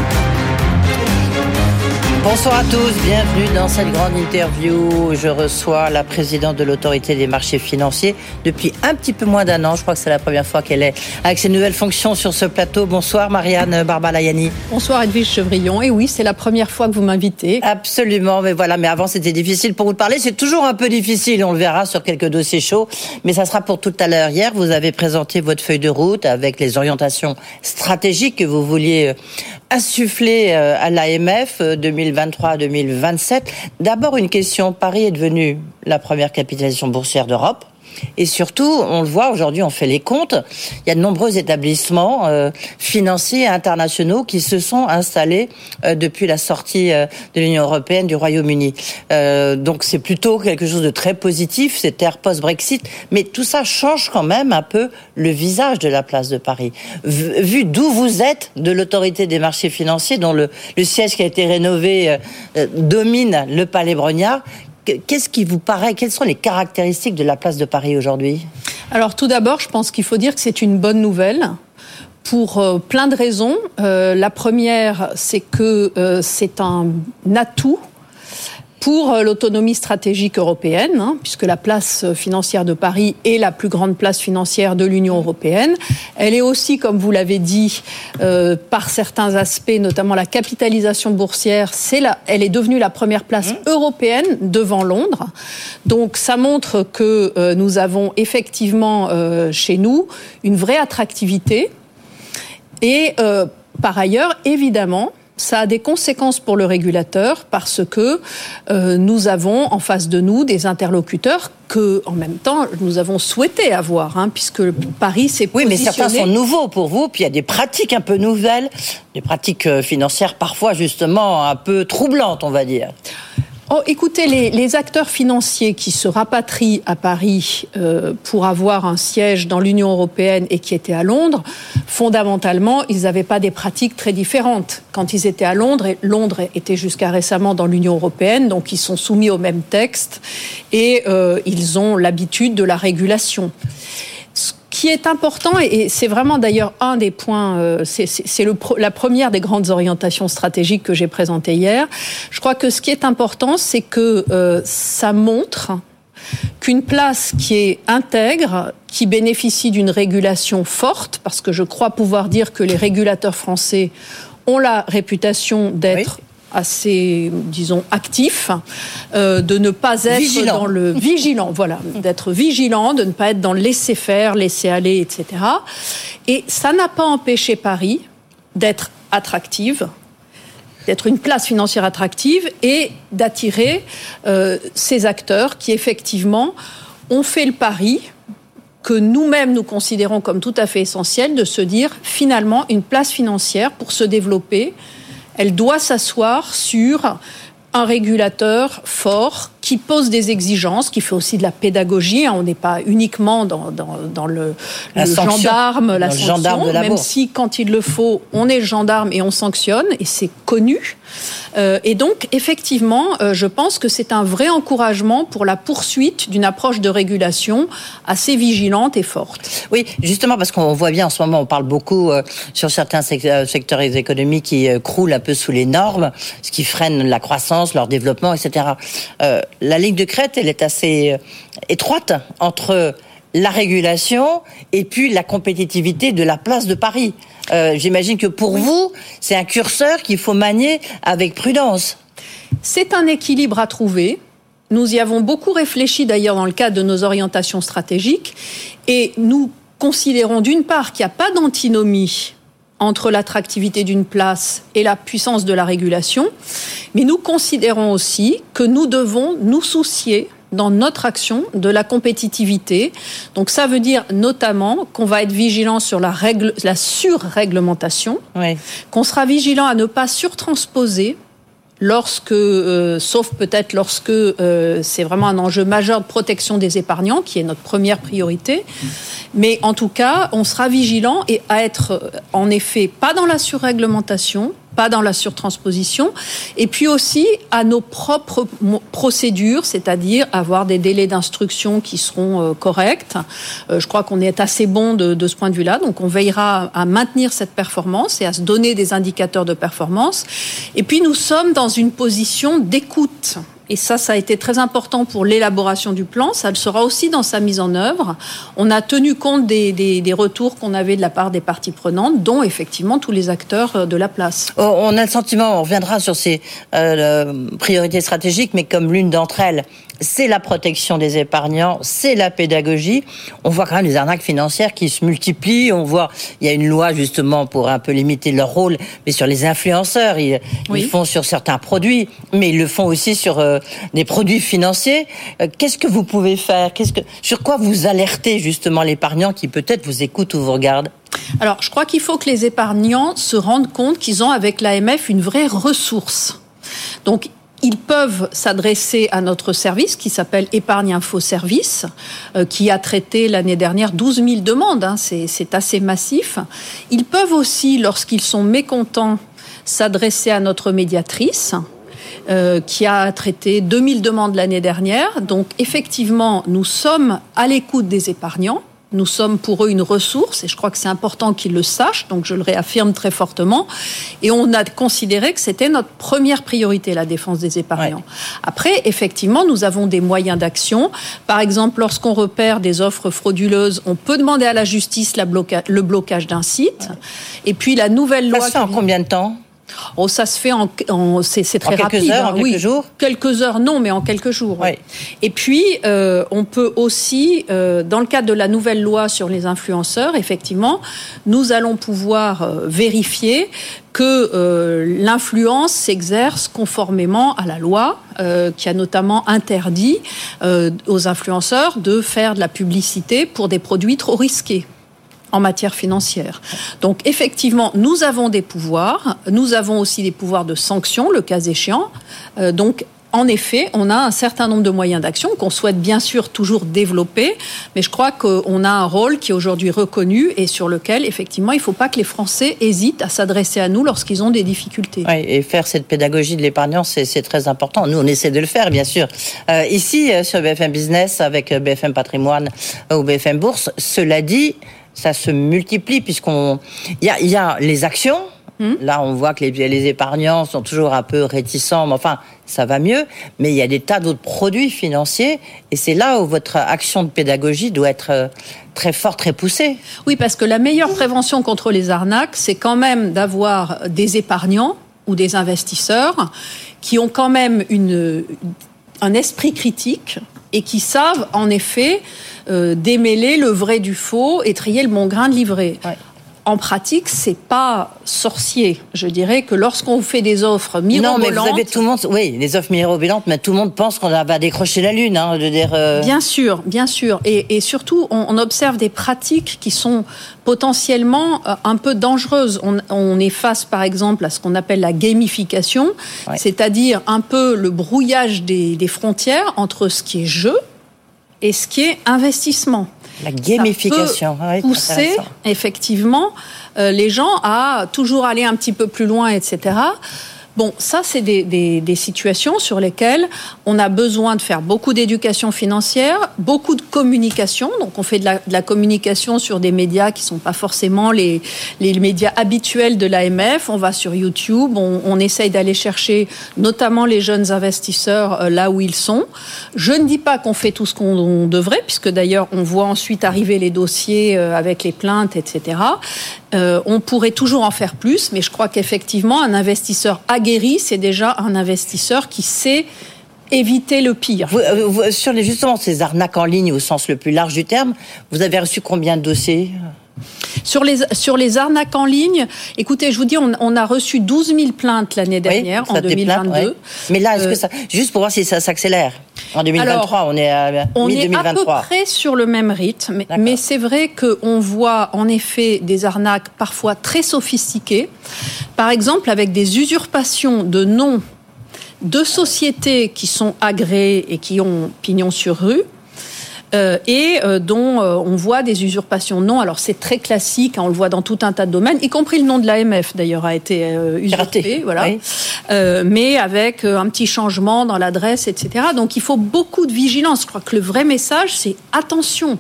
Bonsoir à tous, bienvenue dans cette grande interview. Je reçois la présidente de l'autorité des marchés financiers depuis un petit peu moins d'un an. Je crois que c'est la première fois qu'elle est avec ses nouvelles fonctions sur ce plateau. Bonsoir Marianne Barbalayani. Bonsoir Edwige Chevrillon. Et oui, c'est la première fois que vous m'invitez. Absolument, mais voilà, mais avant c'était difficile pour vous de parler. C'est toujours un peu difficile, on le verra sur quelques dossiers chauds, mais ça sera pour tout à l'heure. Hier, vous avez présenté votre feuille de route avec les orientations stratégiques que vous vouliez insuffler euh, à l'AMF 2023-2027. D'abord une question, Paris est devenu la première capitalisation boursière d'Europe. Et surtout, on le voit aujourd'hui, on fait les comptes. Il y a de nombreux établissements euh, financiers internationaux qui se sont installés euh, depuis la sortie euh, de l'Union européenne du Royaume-Uni. Donc c'est plutôt quelque chose de très positif, c'est ère post-Brexit. Mais tout ça change quand même un peu le visage de la place de Paris. Vu d'où vous êtes, de l'autorité des marchés financiers, dont le, le siège qui a été rénové domine le Palais Brognard. Qu'est-ce qui vous paraît Quelles sont les caractéristiques de la place de Paris aujourd'hui? Alors tout d'abord, je pense qu'il faut dire que c'est une bonne nouvelle pour euh, plein de raisons. Euh, la première, c'est que euh, c'est un atout pour euh, l'autonomie stratégique européenne, hein, puisque la place euh, financière de Paris est la plus grande place financière de l'Union européenne. Elle est aussi, comme vous l'avez dit, euh, par certains aspects, notamment la capitalisation boursière, c'est la, elle est devenue la première place européenne devant Londres. Donc ça montre que euh, nous avons effectivement euh, chez nous une vraie attractivité. Et euh, par ailleurs, évidemment, ça a des conséquences pour le régulateur parce que euh, nous avons en face de nous des interlocuteurs que, en même temps, nous avons souhaité avoir, hein, puisque Paris s'est Oui, mais certains sont nouveaux pour vous, puis il y a des pratiques un peu nouvelles, des pratiques euh, financières parfois justement un peu troublantes, on va dire. Oh, écoutez, les, acteurs financiers qui se rapatrient à Paris euh, pour avoir un siège dans l'Union européenne et qui étaient à Londres, fondamentalement, ils n'avaient pas des pratiques très différentes. Quand ils étaient à Londres, et Londres était jusqu'à récemment dans l'Union européenne, donc ils sont soumis au même texte et euh, ils ont l'habitude de la régulation. Ce qui est important, et c'est vraiment d'ailleurs un des points, euh, c'est- la première des grandes orientations stratégiques que j'ai présentées hier. Je crois que ce qui est important, c'est que euh, ça montre qu'une place qui est intègre, qui bénéficie d'une régulation forte, parce que je crois pouvoir dire que les régulateurs français ont la réputation d'être assez, disons, actifs, euh, de ne pas être Vigilant. dans le vigilant, voilà, d'être vigilant, de ne pas être dans le laisser faire, laisser aller, etc. Et ça n'a pas empêché Paris d'être attractive, d'être une place financière attractive et d'attirer euh, ces acteurs qui effectivement ont fait le pari que nous-mêmes nous considérons comme tout à fait essentiel de se dire finalement une place financière pour se développer, elle doit s'asseoir sur un régulateur fort qui pose des exigences, qui fait aussi de la pédagogie. hein. On n'est pas uniquement dans, dans, dans le, La le sanction. gendarme, la sanction, gendarme de la même bourse. si quand il le faut, on est gendarme et on sanctionne, et c'est connu. Euh, et donc, effectivement, euh, je pense que c'est un vrai encouragement pour la poursuite d'une approche de régulation assez vigilante et forte. Oui, justement parce qu'on voit bien en ce moment, on parle beaucoup euh, sur certains sec- secteurs économiques qui croulent un peu sous les normes, ce qui freine la croissance, leur développement, etc. La ligne de crête, elle est assez euh, étroite entre la régulation et puis la compétitivité de la place de Paris. Euh, J'imagine que pour vous, c'est un curseur qu'il faut manier avec prudence. C'est un équilibre à trouver. Nous y avons beaucoup réfléchi d'ailleurs dans le cadre de nos orientations stratégiques et nous considérons d'une part qu'il n'y a pas d'antinomie entre l'attractivité d'une place et la puissance de la régulation, mais nous considérons aussi que nous devons nous soucier dans notre action de la compétitivité. Donc ça veut dire notamment qu'on va être vigilant sur la, règle, la surréglementation, qu'on sera vigilant à ne pas surtransposer lorsque, euh, sauf peut-être lorsque euh, c'est vraiment un enjeu majeur de protection des épargnants, qui est notre première priorité. Mais en tout cas, on sera vigilant et à être, en effet, pas dans la surréglementation, pas dans la surtransposition, et puis aussi à nos propres procédures, c'est-à-dire avoir des délais d'instruction qui seront euh, corrects. Euh, je crois qu'on est assez bon de, de ce point de vue-là, donc on veillera à maintenir cette performance et à se donner des indicateurs de performance. Et puis nous sommes dans une position d'écoute et ça, ça a été très important pour l'élaboration du plan. Ça le sera aussi dans sa mise en œuvre. On a tenu compte des, des, des retours qu'on avait de la part des parties prenantes, dont effectivement tous les acteurs euh, de la place. Oh, on a le sentiment, on reviendra sur ces euh, priorités stratégiques, mais comme l'une d'entre elles, c'est la protection des épargnants, c'est la pédagogie. On voit quand même les arnaques financières qui se multiplient. On voit, il y a une loi justement pour un peu limiter leur rôle, mais sur les influenceurs, ils, font sur certains produits, mais ils le font aussi sur euh, des produits financiers. Euh, qu'est-ce que vous pouvez faire? Qu'est-ce que, sur quoi vous alertez justement l'épargnant qui peut-être vous écoute ou vous regarde? Alors, je crois qu'il faut que les épargnants se rendent compte qu'ils ont avec l'AMF une vraie ressource. Donc, ils peuvent s'adresser à notre service qui s'appelle Épargne Info Service, euh, qui a traité l'année dernière 12 000 demandes. Hein, c'est assez massif. Ils peuvent aussi, lorsqu'ils sont mécontents, s'adresser à notre médiatrice. Euh, qui a traité 2000 demandes l'année dernière. Donc effectivement, nous sommes à l'écoute des épargnants. Nous sommes pour eux une ressource et je crois que c'est important qu'ils le sachent, donc je le réaffirme très fortement. Et on a considéré que c'était notre première priorité, la défense des épargnants. Après, effectivement, nous avons des moyens d'action. Par exemple, lorsqu'on repère des offres frauduleuses, on peut demander à la justice la bloca le blocage d'un site. Et puis la nouvelle loi... Ça en combien de temps? Oh, ça se fait en, c'est, très quelques rapide. Heures, en oui. quelques jours. Quelques heures, non, mais en quelques jours. Et puis, euh, on peut aussi, euh, dans le cadre de la nouvelle loi sur les influenceurs, effectivement, nous allons pouvoir euh, vérifier que l'influence s'exerce conformément à la loi, qui a notamment interdit aux influenceurs de faire de la publicité pour des produits trop risqués en matière financière. Donc effectivement, nous avons des pouvoirs, nous avons aussi des pouvoirs de sanction, le cas échéant. Euh, donc en effet, on a un certain nombre de moyens d'action qu'on souhaite bien sûr toujours développer, mais je crois qu'on a un rôle qui est aujourd'hui reconnu et sur lequel, effectivement, il ne faut pas que les Français hésitent à s'adresser à nous lorsqu'ils ont des difficultés. Et faire cette pédagogie de l'épargnant, c'est très important. Nous, on essaie de le faire, bien sûr. Euh, ici, euh, sur BFM Business, avec BFM Patrimoine ou BFM Bourse, cela dit, ça se multiplie puisqu'on il y a, y a les actions. Là, on voit que les, les épargnants sont toujours un peu réticents, mais enfin, ça va mieux. Mais il y a des tas d'autres produits financiers, et c'est là où votre action de pédagogie doit être euh, très forte, très poussée. Oui, parce que la meilleure prévention contre les arnaques, c'est quand même d'avoir des épargnants ou des investisseurs qui ont quand même une, un esprit critique et qui savent en effet euh, démêler le vrai du faux et trier le bon grain de livret. En pratique, c'est pas sorcier. Je dirais que lorsqu'on fait des offres mirobolantes, Non, mais vous avez tout le monde, oui, les offres mirobolantes, mais tout le monde pense qu'on va décrocher la lune, hein, de dire. euh, Bien sûr, bien sûr. Et, et surtout, on, on observe des pratiques qui sont potentiellement euh, un peu dangereuses. On, on est face, par exemple, à ce qu'on appelle la gamification, c'est-à-dire un peu le brouillage des, des frontières entre ce qui est jeu et ce qui est investissement. La gamification, Ça peut pousser effectivement euh, les gens à toujours aller un petit peu plus loin, etc. Bon, ça, c'est des, situations sur lesquelles on a besoin de faire beaucoup d'éducation financière, beaucoup de communication. Donc, on fait de la, communication sur des médias qui sont pas forcément les, les médias habituels de l'AMF. On va sur YouTube, on, on essaye d'aller chercher notamment les jeunes investisseurs euh, là où ils sont. Je ne dis pas qu'on fait tout ce qu'on devrait, puisque d'ailleurs, on voit ensuite arriver les dossiers euh, avec les plaintes, etc. Euh, on pourrait toujours en faire plus, mais je crois qu'effectivement, un investisseur aguerri, c'est déjà un investisseur qui sait éviter le pire. Euh, sur les, justement ces arnaques en ligne au sens le plus large du terme, vous avez reçu combien de dossiers? Sur les, sur les arnaques en ligne, écoutez, je vous dis, on, a reçu 12 000 plaintes l'année dernière, en 2022. Mais là, est-ce que euh, ça, juste pour voir si ça s'accélère En 2023, on est à On est à peu près sur le même rythme, mais, c'est vrai qu'on voit en effet des arnaques parfois très sophistiquées. Par exemple, avec des usurpations de noms de sociétés qui sont agréées et qui ont pignon sur rue. Euh, et euh, dont euh, on voit des usurpations. Non, alors c'est très classique, hein, on le voit dans tout un tas de domaines, y compris le nom de l'AMF d'ailleurs a été usurpé, voilà. mais avec un petit changement dans l'adresse, etc. Donc il faut beaucoup de vigilance. Je crois que le vrai message, c'est attention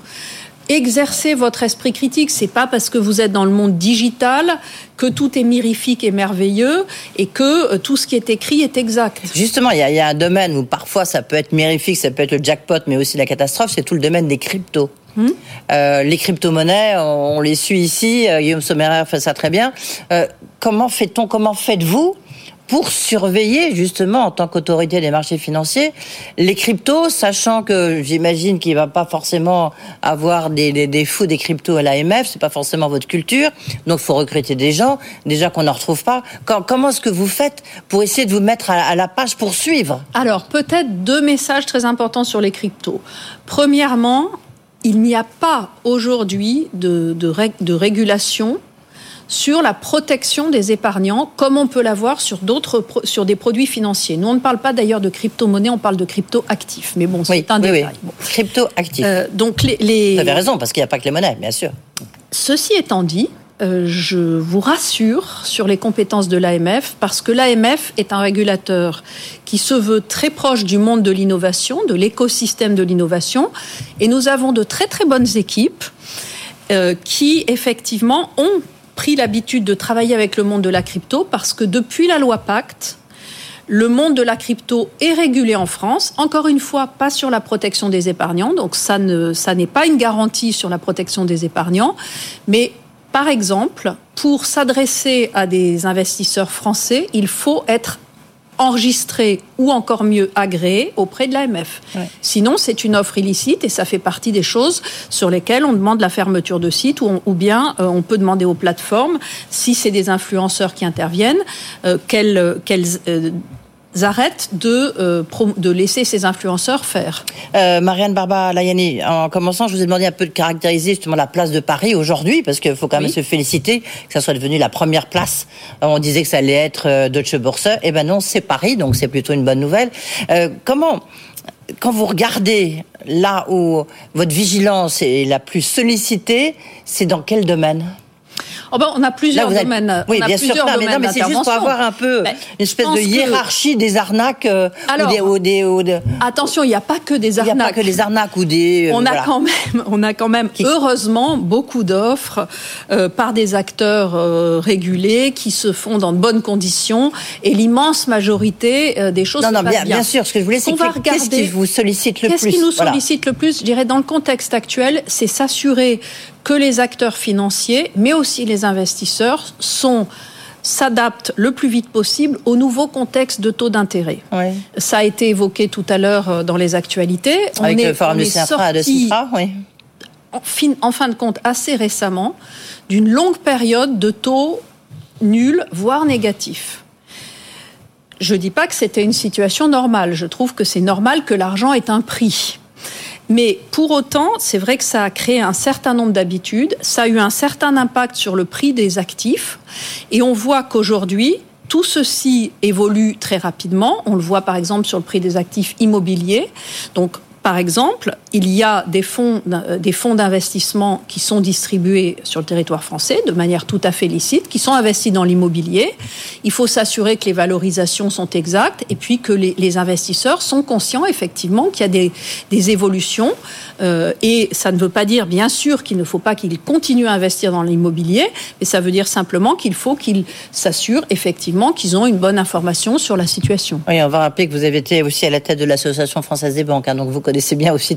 exercez votre esprit critique. C'est pas parce que vous êtes dans le monde digital que tout est mirifique et merveilleux et que euh, tout ce qui est écrit est exact. Justement, il y, a, un domaine où parfois ça peut être mirifique, ça peut être le jackpot, mais aussi la catastrophe, c'est tout le domaine des cryptos. Hmm euh, les crypto-monnaies, on, les suit ici, euh, Guillaume Sommerer fait ça très bien. comment fait-on, comment faites-vous pour surveiller justement en tant qu'autorité des marchés financiers les cryptos, sachant que j'imagine qu'il va pas forcément avoir des, des, fous des cryptos à l'AMF, c'est pas forcément votre culture, donc faut recruter des gens, déjà qu'on n'en retrouve pas. comment est-ce que vous faites pour essayer de vous mettre à, la page pour suivre? Alors peut-être deux messages très importants sur les cryptos. Premièrement, il n'y a pas aujourd'hui de, de régulation sur la protection des épargnants, comme on peut l'avoir sur d'autres sur des produits financiers. Nous, on ne parle pas d'ailleurs de crypto-monnaie, on parle de crypto-actifs. Mais bon, c'est un détail. Crypto-actifs. Euh, donc les, Vous avez raison, parce qu'il n'y a pas que les monnaies, bien sûr. Ceci étant dit, euh, je vous rassure sur les compétences de l'AMF parce que l'AMF est un régulateur qui se veut très proche du monde de l'innovation, de l'écosystème de l'innovation, et nous avons de très très bonnes équipes euh, qui effectivement ont pris l'habitude de travailler avec le monde de la crypto parce que depuis la loi Pacte, le monde de la crypto est régulé en France. Encore une fois, pas sur la protection des épargnants. Donc ça ça n'est pas une garantie sur la protection des épargnants. Mais par exemple, pour s'adresser à des investisseurs français, il faut être enregistré ou encore mieux agréé auprès de l'AMF. Sinon, c'est une offre illicite et ça fait partie des choses sur lesquelles on demande la fermeture de site ou, ou bien euh, on peut demander aux plateformes, si c'est des influenceurs qui interviennent, euh, qu'elles, qu'elles euh, arrêtent de, euh, de laisser ces influenceurs faire. Euh, Marianne Barba Layani, en commençant, je vous ai demandé un peu de caractériser justement la place de Paris aujourd'hui, parce qu'il faut quand même se féliciter que ça soit devenu la première place. On disait que ça allait être euh, Deutsche Börse. Eh ben non, c'est Paris, donc c'est plutôt une bonne nouvelle. Euh, comment quand vous regardez là où votre vigilance est la plus sollicitée, c'est dans quel domaine? Oh ben, on a plusieurs domaines. Oui, bien sûr. mais, mais c'est juste pour avoir un peu une espèce de hiérarchie des arnaques. Euh, ou des, ou des, Attention, il n'y a pas que des arnaques. Il n'y a pas que des arnaques ou des. Euh, on, a quand même, on a quand même, heureusement, beaucoup d'offres euh, par des acteurs régulés qui se font dans de bonnes conditions et l'immense majorité des choses non, non, bien, bien, sûr. Ce que je voulais, c'est qu'est-ce qui vous sollicite le plus Qu'est-ce qui nous sollicite le plus Je dirais, dans le contexte actuel, c'est s'assurer que les acteurs financiers, mais aussi les investisseurs, sont s'adaptent le plus vite possible au nouveau contexte de taux d'intérêt. Ça a été évoqué tout à l'heure euh, dans les actualités. Avec le forum de sorti, oui. En fin, en fin de compte, assez récemment, d'une longue période de taux nuls, voire négatifs. Je ne dis pas que c'était une situation normale. Je trouve que c'est normal que l'argent ait un prix. Mais pour autant, c'est vrai que ça a créé un certain nombre d'habitudes, ça a eu un certain impact sur le prix des actifs, et on voit qu'aujourd'hui, tout ceci évolue très rapidement. On le voit par exemple sur le prix des actifs immobiliers. Donc par exemple, il y a des fonds, euh, des fonds d'investissement qui sont distribués sur le territoire français de manière tout à fait licite, qui sont investis dans l'immobilier. Il faut s'assurer que les valorisations sont exactes et puis que les, investisseurs sont conscients effectivement qu'il y a des, des évolutions. Euh, et ça ne veut pas dire, bien sûr, qu'il ne faut pas qu'ils continuent à investir dans l'immobilier, mais ça veut dire simplement qu'il faut qu'ils s'assurent effectivement qu'ils ont une bonne information sur la situation. Oui, on va rappeler que vous avez été aussi à la tête de l'Association française des banques, hein, donc vous connaissez bien aussi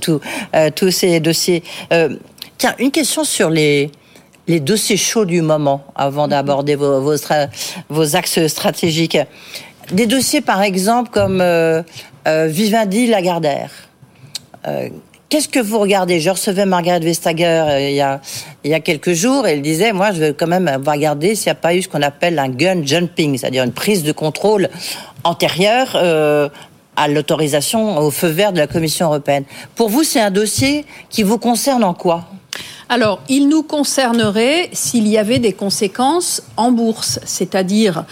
euh, tous ces dossiers. Euh, tiens, une question sur les, les dossiers chauds du moment, avant d'aborder vos, axes stratégiques. Des dossiers, par exemple, comme Vivendi, Lagardère. Euh, Qu'est-ce que vous regardez? Je recevais Margaret Vestager euh, il, y a, il y a quelques jours et elle disait, moi, je veux quand même regarder s'il n'y a pas eu ce qu'on appelle un gun jumping, c'est-à-dire une prise de contrôle antérieure euh, à l'autorisation, au feu vert de la Commission européenne. Pour vous, c'est un dossier qui vous concerne en quoi? Alors, il nous concernerait s'il y avait des conséquences en bourse, c'est-à-dire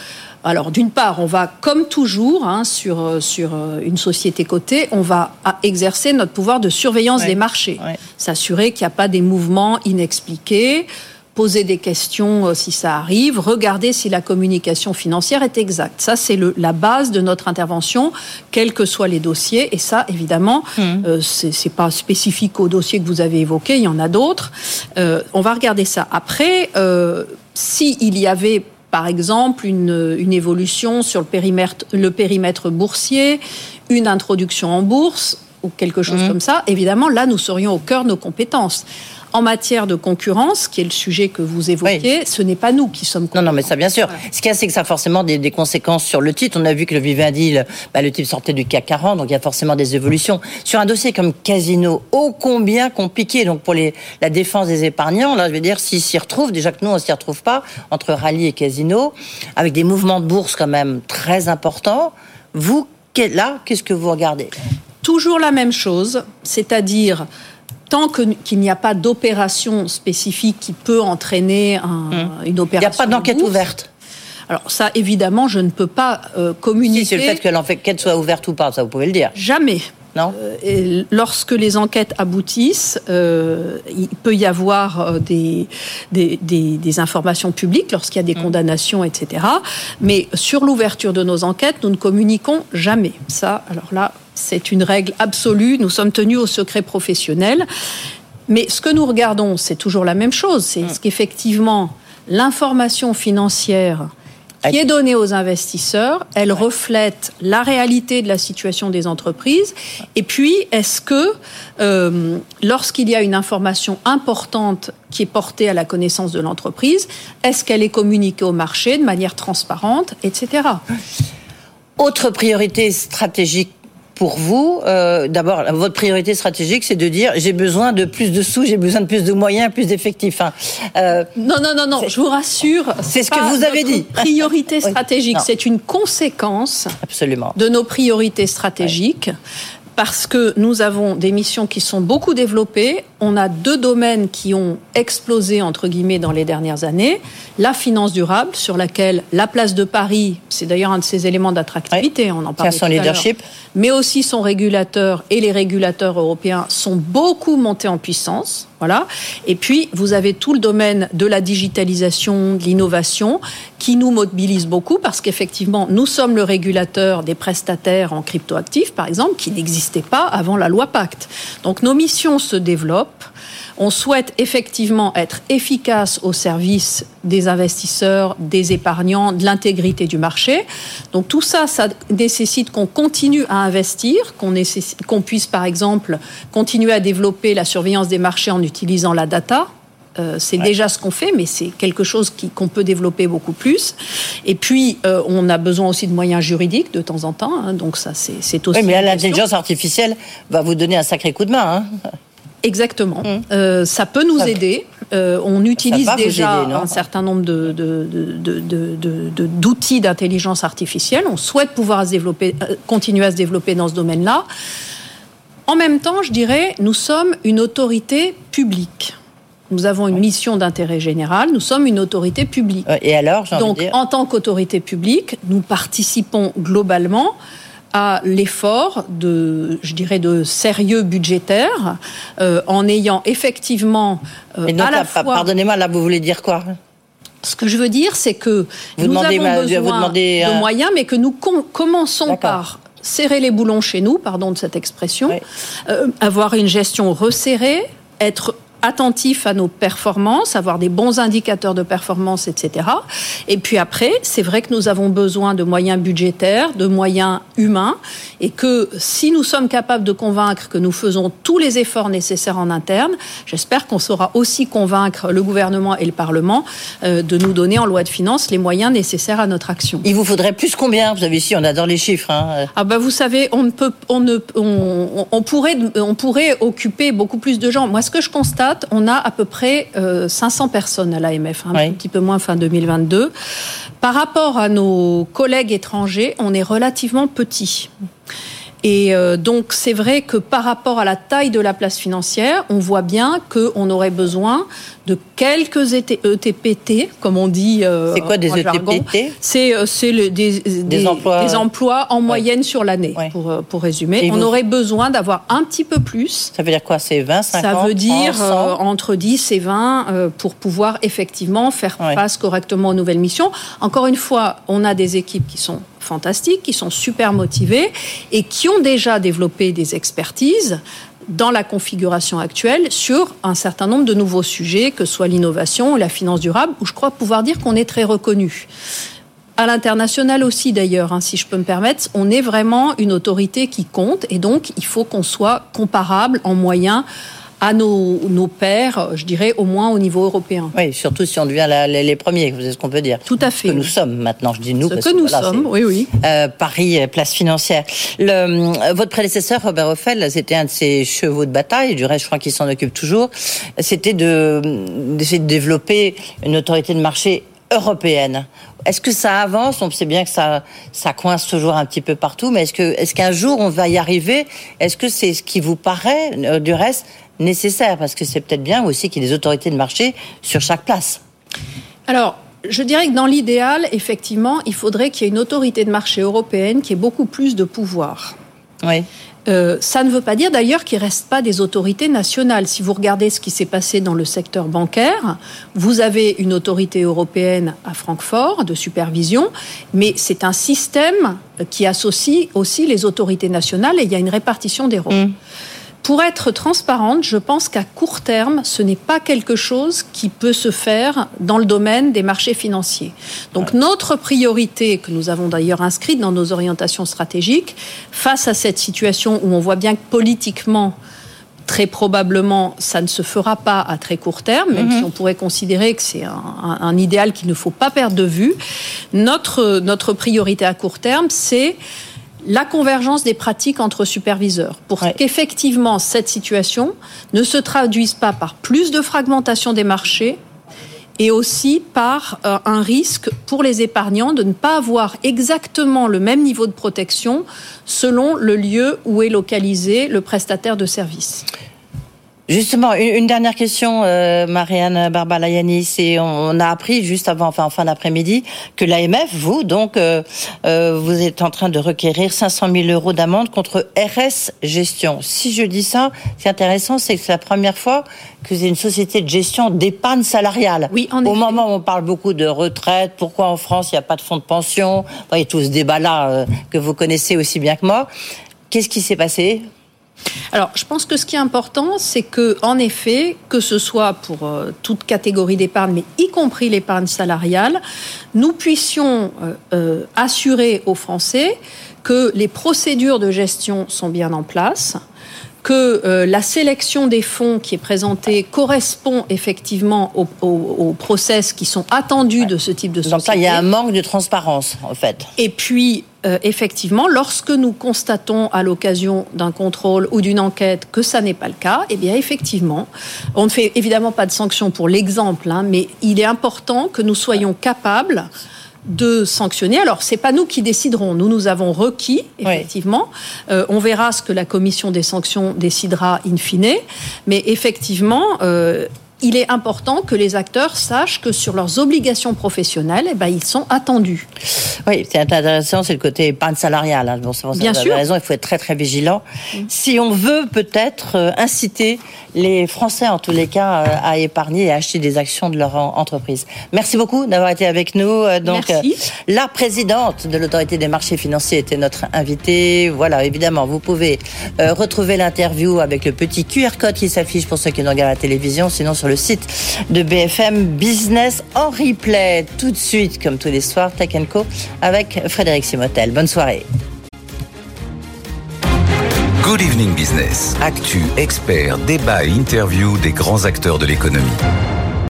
alors, d'une part, on va, comme toujours, hein, sur, euh, sur euh, une société cotée, on va exercer notre pouvoir de surveillance des marchés, s'assurer qu'il n'y a pas des mouvements inexpliqués, poser des questions euh, si ça arrive, regarder si la communication financière est exacte. Ça, c'est la base de notre intervention, quels que soient les dossiers. Et ça, évidemment, mmh. c'est pas spécifique au dossier que vous avez évoqué, il y en a d'autres. on va regarder ça. Après, s'il y avait par exemple une, une évolution sur le périmètre, le périmètre boursier, une introduction en bourse ou quelque chose mmh. comme ça, évidemment, là, nous serions au cœur de nos compétences. En matière de concurrence, qui est le sujet que vous évoquez, ce n'est pas nous qui sommes. Non, non, mais ça, bien sûr. Ce qu'il y a, c'est que ça a forcément des, des, conséquences sur le titre. On a vu que le Vivendi, le, bah, le type sortait du CAC 40, donc il y a forcément des évolutions. Sur un dossier comme Casino, ô combien compliqué, donc pour les, la défense des épargnants, là, je veux dire, s'ils s'y retrouvent, déjà que nous, on s'y retrouve pas, entre rallye et Casino, avec des mouvements de bourse quand même très importants, vous, là, qu'est-ce que vous regardez? Toujours la même chose, c'est-à-dire tant qu'il n'y a pas d'opération spécifique qui peut entraîner un, Hum. une opération. Il n'y a pas d'enquête ouverte. Alors ça, évidemment, je ne peux pas euh, communiquer. Si c'est le fait que l'enquête soit ouverte ou pas, ça vous pouvez le dire. Jamais. Non. Euh, et lorsque les enquêtes aboutissent, euh, il peut y avoir euh, des, des, des, des informations publiques lorsqu'il y a des condamnations, etc. Mais sur l'ouverture de nos enquêtes, nous ne communiquons jamais. Ça, alors là, c'est une règle absolue. Nous sommes tenus au secret professionnel. Mais ce que nous regardons, c'est toujours la même chose. C'est ce qu'effectivement, l'information financière qui est donnée aux investisseurs, elle reflète la réalité de la situation des entreprises. Et puis, est-ce que euh, lorsqu'il y a une information importante qui est portée à la connaissance de l'entreprise, est-ce qu'elle est communiquée au marché de manière transparente, etc. Autre priorité stratégique pour vous, euh, d'abord, votre priorité stratégique, c'est de dire j'ai besoin de plus de sous, j'ai besoin de plus de moyens, plus d'effectifs. Hein. Euh, non, non, non, non, je vous rassure. C'est ce que vous avez dit. Priorité stratégique, oui. c'est une conséquence Absolument. de nos priorités stratégiques. Ouais parce que nous avons des missions qui sont beaucoup développées. On a deux domaines qui ont explosé, entre guillemets, dans les dernières années. La finance durable, sur laquelle la place de Paris, c'est d'ailleurs un de ses éléments d'attractivité, ouais. on en parle. son leadership. Mais aussi son régulateur et les régulateurs européens sont beaucoup montés en puissance. Voilà. Et puis, vous avez tout le domaine de la digitalisation, de l'innovation, qui nous mobilise beaucoup parce qu'effectivement, nous sommes le régulateur des prestataires en cryptoactifs, par exemple, qui n'existaient pas avant la loi Pacte. Donc, nos missions se développent. On souhaite effectivement être efficace au service des investisseurs, des épargnants, de l'intégrité du marché. Donc tout ça, ça nécessite qu'on continue à investir, qu'on qu puisse par exemple continuer à développer la surveillance des marchés en utilisant la data. Euh, c'est ouais. déjà ce qu'on fait, mais c'est quelque chose qu'on qu peut développer beaucoup plus. Et puis, euh, on a besoin aussi de moyens juridiques de temps en temps. Hein, donc ça, c'est aussi. Oui, mais l'intelligence artificielle va vous donner un sacré coup de main. Hein Exactement. Mmh. Euh, ça peut nous ça aider. Euh, on utilise déjà aider, un certain nombre de, de, de, d'outils d'intelligence artificielle. On souhaite pouvoir se développer, euh, continuer à se développer dans ce domaine-là. En même temps, je dirais, nous sommes une autorité publique. Nous avons une mission d'intérêt général. Nous sommes une autorité publique. Et alors, donc, en tant qu'autorité publique, nous participons globalement à l'effort de, je dirais, de sérieux budgétaire, euh, en ayant effectivement euh, donc, à la fois... Pardonnez-moi, là, vous voulez dire quoi? Ce que je veux dire, c'est que vous nous demandez, avons besoin vous demandez, de moyens, mais que nous com commençons par serrer les boulons chez nous, pardon de cette expression, oui. euh, avoir une gestion resserrée, être attentif à nos performances, avoir des bons indicateurs de performance, etc. Et puis après, c'est vrai que nous avons besoin de moyens budgétaires, de moyens humains, et que si nous sommes capables de convaincre que nous faisons tous les efforts nécessaires en interne, j'espère qu'on saura aussi convaincre le gouvernement et le Parlement euh, de nous donner en loi de finances les moyens nécessaires à notre action. Il vous faudrait plus combien? Vous avez ici, on adore les chiffres. Hein. Ah bah vous savez, on ne peut, on ne, on, on pourrait, on pourrait occuper beaucoup plus de gens. Moi, ce que je constate on a à peu près 500 euh, personnes à l'AMF, hein, un petit peu moins fin 2022. Par rapport à nos collègues étrangers, on est relativement petit. Et euh, donc c'est vrai que par rapport à la taille de la place financière, on voit bien qu'on aurait besoin de quelques ETPT, e comme on dit. Euh, c'est quoi des ETPT C'est euh, des, des, des, emplois, des, emplois, en moyenne sur l'année, pour, pour résumer. on aurait besoin d'avoir un petit peu plus. Ça veut dire quoi? C'est 20, 50 Ça veut dire entre 10 et 20 pour pouvoir effectivement faire face correctement aux nouvelles missions. Encore une fois, on a des équipes qui sont fantastiques, qui sont super motivés et qui ont déjà développé des expertises dans la configuration actuelle sur un certain nombre de nouveaux sujets, que ce soit l'innovation ou la finance durable, où je crois pouvoir dire qu'on est très reconnu. À l'international aussi d'ailleurs, hein, si je peux me permettre, on est vraiment une autorité qui compte et donc il faut qu'on soit comparable en moyens à nos, nos pairs, je dirais au moins au niveau européen. Oui, surtout si on devient les premiers, c'est ce qu'on peut dire. Tout à fait. Que nous sommes maintenant, je dis nous. Ce que, nous sommes, oui, oui. Euh, Paris, euh, place financière. Le, euh, votre prédécesseur, Robert Offel, c'était un de ses chevaux de bataille, du reste, je crois qu'il s'en occupe toujours, c'était d'essayer de développer une autorité de marché européenne. Est-ce que ça avance? On sait bien que ça, ça coince toujours un petit peu partout, mais est-ce que, est-ce qu'un jour on va y arriver? Est-ce que c'est ce qui vous paraît, du reste, nécessaire Parce que c'est peut-être bien aussi qu'il y ait des autorités de marché sur chaque place. Alors, je dirais que dans l'idéal, effectivement, il faudrait qu'il y ait une autorité de marché européenne qui ait beaucoup plus de pouvoir. Oui. Euh, ça ne veut pas dire d'ailleurs qu'il ne reste pas des autorités nationales. Si vous regardez ce qui s'est passé dans le secteur bancaire, vous avez une autorité européenne à Francfort de supervision, mais c'est un système qui associe aussi les autorités nationales et il y a une répartition des rôles. Mm. Pour être transparente, je pense qu'à court terme, ce n'est pas quelque chose qui peut se faire dans le domaine des marchés financiers. Donc notre priorité, que nous avons d'ailleurs inscrite dans nos orientations stratégiques, face à cette situation où on voit bien que politiquement, très probablement, ça ne se fera pas à très court terme, même mhm. si on pourrait considérer que c'est un, idéal qu'il ne faut pas perdre de vue. Notre, notre priorité à court terme, c'est la convergence des pratiques entre superviseurs pour qu'effectivement cette situation ne se traduise pas par plus de fragmentation des marchés et aussi par euh, un risque pour les épargnants de ne pas avoir exactement le même niveau de protection selon le lieu où est localisé le prestataire de services. Justement, une, dernière question, euh, Marianne Barbalayani. C'est on, a appris juste avant, enfin en fin d'après-midi, que l'AMF, vous donc, euh, euh, vous êtes en train de requérir 500 000 euros d'amende contre RS Gestion. Si je dis ça, ce qui est intéressant, c'est que c'est la première fois que c'est une société de gestion d'épargne salariale. Oui, en Au moment où on parle beaucoup de retraite, pourquoi en France il n'y a pas de fonds de pension, vous voyez tout ce débat-là euh, que vous connaissez aussi bien que moi. Qu'est-ce qui s'est passé? Alors, je pense que ce qui est important, c'est que, en effet, que ce soit pour euh, toute catégorie d'épargne, mais y compris l'épargne salariale, nous puissions euh, euh, assurer aux Français que les procédures de gestion sont bien en place, que la sélection des fonds qui est présentée correspond effectivement aux, process qui sont attendus de ce type de société. Donc là, il y a un manque de transparence, en fait. Et puis, euh, effectivement, lorsque nous constatons à l'occasion d'un contrôle ou d'une enquête que ça n'est pas le cas, eh bien effectivement, on ne fait évidemment pas de sanctions pour l'exemple, hein, mais il est important que nous soyons capables de sanctionner. Alors, c'est pas nous qui déciderons. Nous, nous avons requis, effectivement. Euh, on verra ce que la commission des sanctions décidera in fine. Mais effectivement, euh, il est important que les acteurs sachent que sur leurs obligations professionnelles, eh ben, ils sont attendus. Oui, c'est intéressant, c'est le côté épargne salariale. Hein. Bon, Bien sûr. raison, il faut être très très vigilant. Mm. Si on veut peut-être euh, inciter les Français, en tous les cas, euh, à épargner et à acheter des actions de leur entreprise. Merci beaucoup d'avoir été avec nous. Euh, donc, Merci. la présidente de l'autorité des marchés financiers était notre invitée. Voilà, évidemment, vous pouvez retrouver l'interview avec le petit QR code qui s'affiche pour ceux qui nous regardent la télévision, sinon sur le site de BFM Business en replay. Tout de suite, comme tous les soirs, Tech Co avec Frédéric Simotel. Bonne soirée. Good Evening Business. Actu, experts, débat et interview des grands acteurs de l'économie.